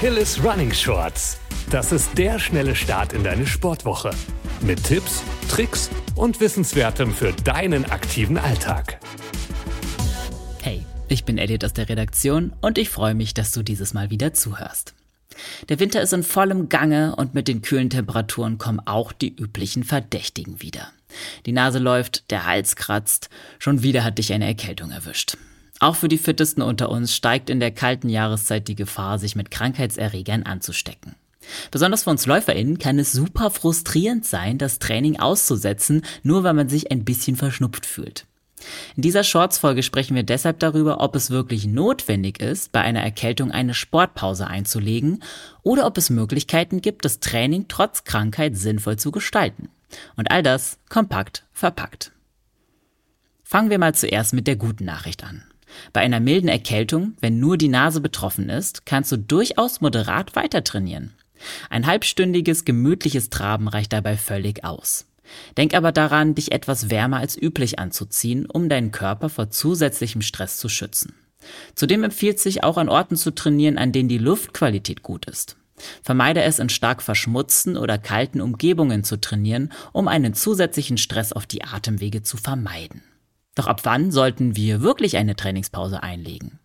Achilles Running Shorts. Das ist der schnelle Start in deine Sportwoche. Mit Tipps, Tricks und Wissenswertem für deinen aktiven Alltag. Hey, ich bin Elliot aus der Redaktion und ich freue mich, dass du dieses Mal wieder zuhörst. Der Winter ist in vollem Gange und mit den kühlen Temperaturen kommen auch die üblichen Verdächtigen wieder. Die Nase läuft, der Hals kratzt, schon wieder hat dich eine Erkältung erwischt. Auch für die Fittesten unter uns steigt in der kalten Jahreszeit die Gefahr, sich mit Krankheitserregern anzustecken. Besonders für uns LäuferInnen kann es super frustrierend sein, das Training auszusetzen, nur weil man sich ein bisschen verschnupft fühlt. In dieser Shorts-Folge sprechen wir deshalb darüber, ob es wirklich notwendig ist, bei einer Erkältung eine Sportpause einzulegen oder ob es Möglichkeiten gibt, das Training trotz Krankheit sinnvoll zu gestalten. Und all das kompakt verpackt. Fangen wir mal zuerst mit der guten Nachricht an. Bei einer milden Erkältung, wenn nur die Nase betroffen ist, kannst du durchaus moderat weiter trainieren. Ein halbstündiges, gemütliches Traben reicht dabei völlig aus. Denk aber daran, dich etwas wärmer als üblich anzuziehen, um deinen Körper vor zusätzlichem Stress zu schützen. Zudem empfiehlt sich auch an Orten zu trainieren, an denen die Luftqualität gut ist. Vermeide es in stark verschmutzten oder kalten Umgebungen zu trainieren, um einen zusätzlichen Stress auf die Atemwege zu vermeiden. Doch ab wann sollten wir wirklich eine Trainingspause einlegen?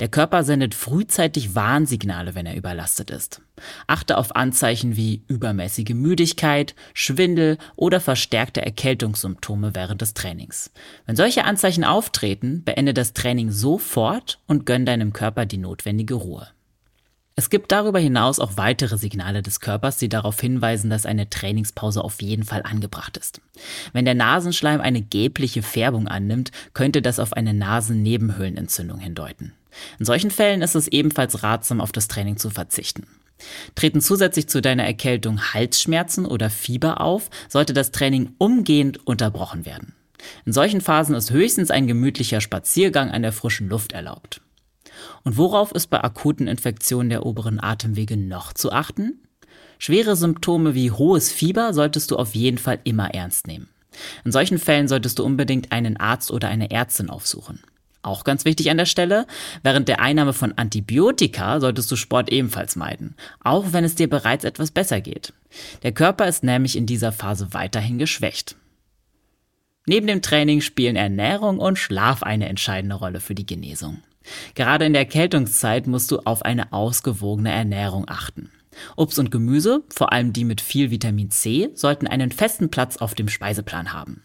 Der Körper sendet frühzeitig Warnsignale, wenn er überlastet ist. Achte auf Anzeichen wie übermäßige Müdigkeit, Schwindel oder verstärkte Erkältungssymptome während des Trainings. Wenn solche Anzeichen auftreten, beende das Training sofort und gönn deinem Körper die notwendige Ruhe. Es gibt darüber hinaus auch weitere Signale des Körpers, die darauf hinweisen, dass eine Trainingspause auf jeden Fall angebracht ist. Wenn der Nasenschleim eine gelbliche Färbung annimmt, könnte das auf eine Nasennebenhöhlenentzündung hindeuten. In solchen Fällen ist es ebenfalls ratsam, auf das Training zu verzichten. Treten zusätzlich zu deiner Erkältung Halsschmerzen oder Fieber auf, sollte das Training umgehend unterbrochen werden. In solchen Phasen ist höchstens ein gemütlicher Spaziergang an der frischen Luft erlaubt. Und worauf ist bei akuten Infektionen der oberen Atemwege noch zu achten? Schwere Symptome wie hohes Fieber solltest du auf jeden Fall immer ernst nehmen. In solchen Fällen solltest du unbedingt einen Arzt oder eine Ärztin aufsuchen. Auch ganz wichtig an der Stelle, während der Einnahme von Antibiotika solltest du Sport ebenfalls meiden, auch wenn es dir bereits etwas besser geht. Der Körper ist nämlich in dieser Phase weiterhin geschwächt. Neben dem Training spielen Ernährung und Schlaf eine entscheidende Rolle für die Genesung. Gerade in der Erkältungszeit musst du auf eine ausgewogene Ernährung achten. Obst und Gemüse, vor allem die mit viel Vitamin C, sollten einen festen Platz auf dem Speiseplan haben.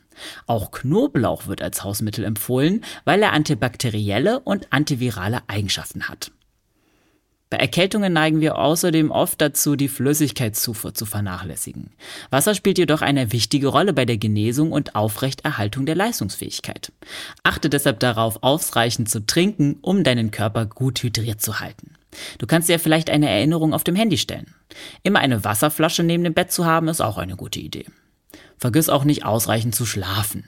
Auch Knoblauch wird als Hausmittel empfohlen, weil er antibakterielle und antivirale Eigenschaften hat. Bei Erkältungen neigen wir außerdem oft dazu, die Flüssigkeitszufuhr zu vernachlässigen. Wasser spielt jedoch eine wichtige Rolle bei der Genesung und Aufrechterhaltung der Leistungsfähigkeit. Achte deshalb darauf, ausreichend zu trinken, um deinen Körper gut hydriert zu halten. Du kannst dir vielleicht eine Erinnerung auf dem Handy stellen. Immer eine Wasserflasche neben dem Bett zu haben, ist auch eine gute Idee. Vergiss auch nicht ausreichend zu schlafen.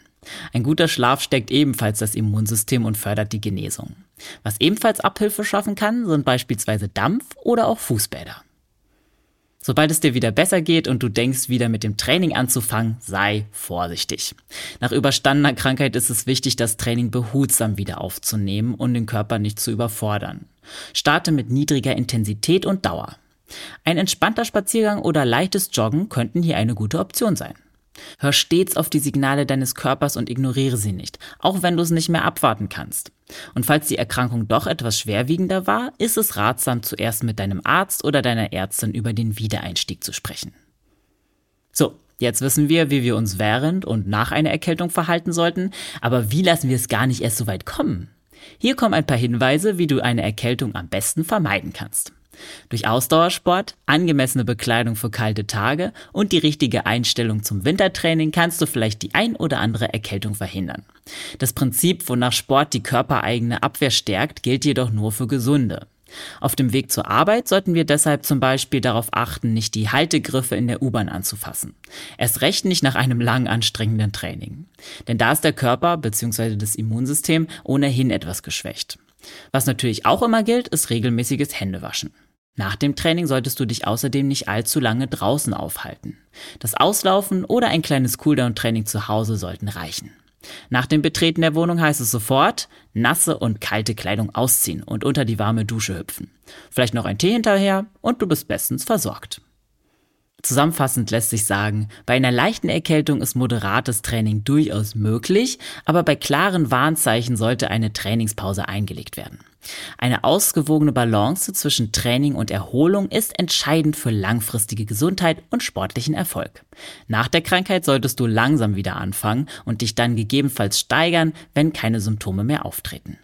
Ein guter Schlaf steckt ebenfalls das Immunsystem und fördert die Genesung. Was ebenfalls Abhilfe schaffen kann, sind beispielsweise Dampf oder auch Fußbäder. Sobald es dir wieder besser geht und du denkst, wieder mit dem Training anzufangen, sei vorsichtig. Nach überstandener Krankheit ist es wichtig, das Training behutsam wieder aufzunehmen und den Körper nicht zu überfordern. Starte mit niedriger Intensität und Dauer. Ein entspannter Spaziergang oder leichtes Joggen könnten hier eine gute Option sein. Hör stets auf die Signale deines Körpers und ignoriere sie nicht, auch wenn du es nicht mehr abwarten kannst. Und falls die Erkrankung doch etwas schwerwiegender war, ist es ratsam, zuerst mit deinem Arzt oder deiner Ärztin über den Wiedereinstieg zu sprechen. So, jetzt wissen wir, wie wir uns während und nach einer Erkältung verhalten sollten, aber wie lassen wir es gar nicht erst so weit kommen? Hier kommen ein paar Hinweise, wie du eine Erkältung am besten vermeiden kannst. Durch Ausdauersport, angemessene Bekleidung für kalte Tage und die richtige Einstellung zum Wintertraining kannst du vielleicht die ein oder andere Erkältung verhindern. Das Prinzip, wonach Sport die körpereigene Abwehr stärkt, gilt jedoch nur für Gesunde. Auf dem Weg zur Arbeit sollten wir deshalb zum Beispiel darauf achten, nicht die Haltegriffe in der U-Bahn anzufassen. Erst recht nicht nach einem lang anstrengenden Training. Denn da ist der Körper bzw. das Immunsystem ohnehin etwas geschwächt. Was natürlich auch immer gilt, ist regelmäßiges Händewaschen. Nach dem Training solltest du dich außerdem nicht allzu lange draußen aufhalten. Das Auslaufen oder ein kleines Cooldown-Training zu Hause sollten reichen. Nach dem Betreten der Wohnung heißt es sofort, nasse und kalte Kleidung ausziehen und unter die warme Dusche hüpfen. Vielleicht noch ein Tee hinterher und du bist bestens versorgt. Zusammenfassend lässt sich sagen, bei einer leichten Erkältung ist moderates Training durchaus möglich, aber bei klaren Warnzeichen sollte eine Trainingspause eingelegt werden. Eine ausgewogene Balance zwischen Training und Erholung ist entscheidend für langfristige Gesundheit und sportlichen Erfolg. Nach der Krankheit solltest du langsam wieder anfangen und dich dann gegebenenfalls steigern, wenn keine Symptome mehr auftreten.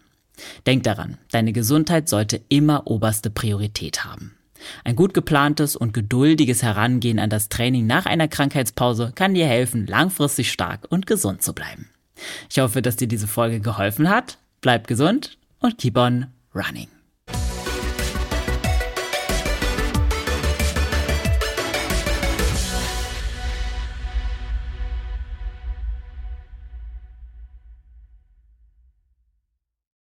Denk daran, deine Gesundheit sollte immer oberste Priorität haben. Ein gut geplantes und geduldiges Herangehen an das Training nach einer Krankheitspause kann dir helfen, langfristig stark und gesund zu bleiben. Ich hoffe, dass dir diese Folge geholfen hat. Bleib gesund und keep on running.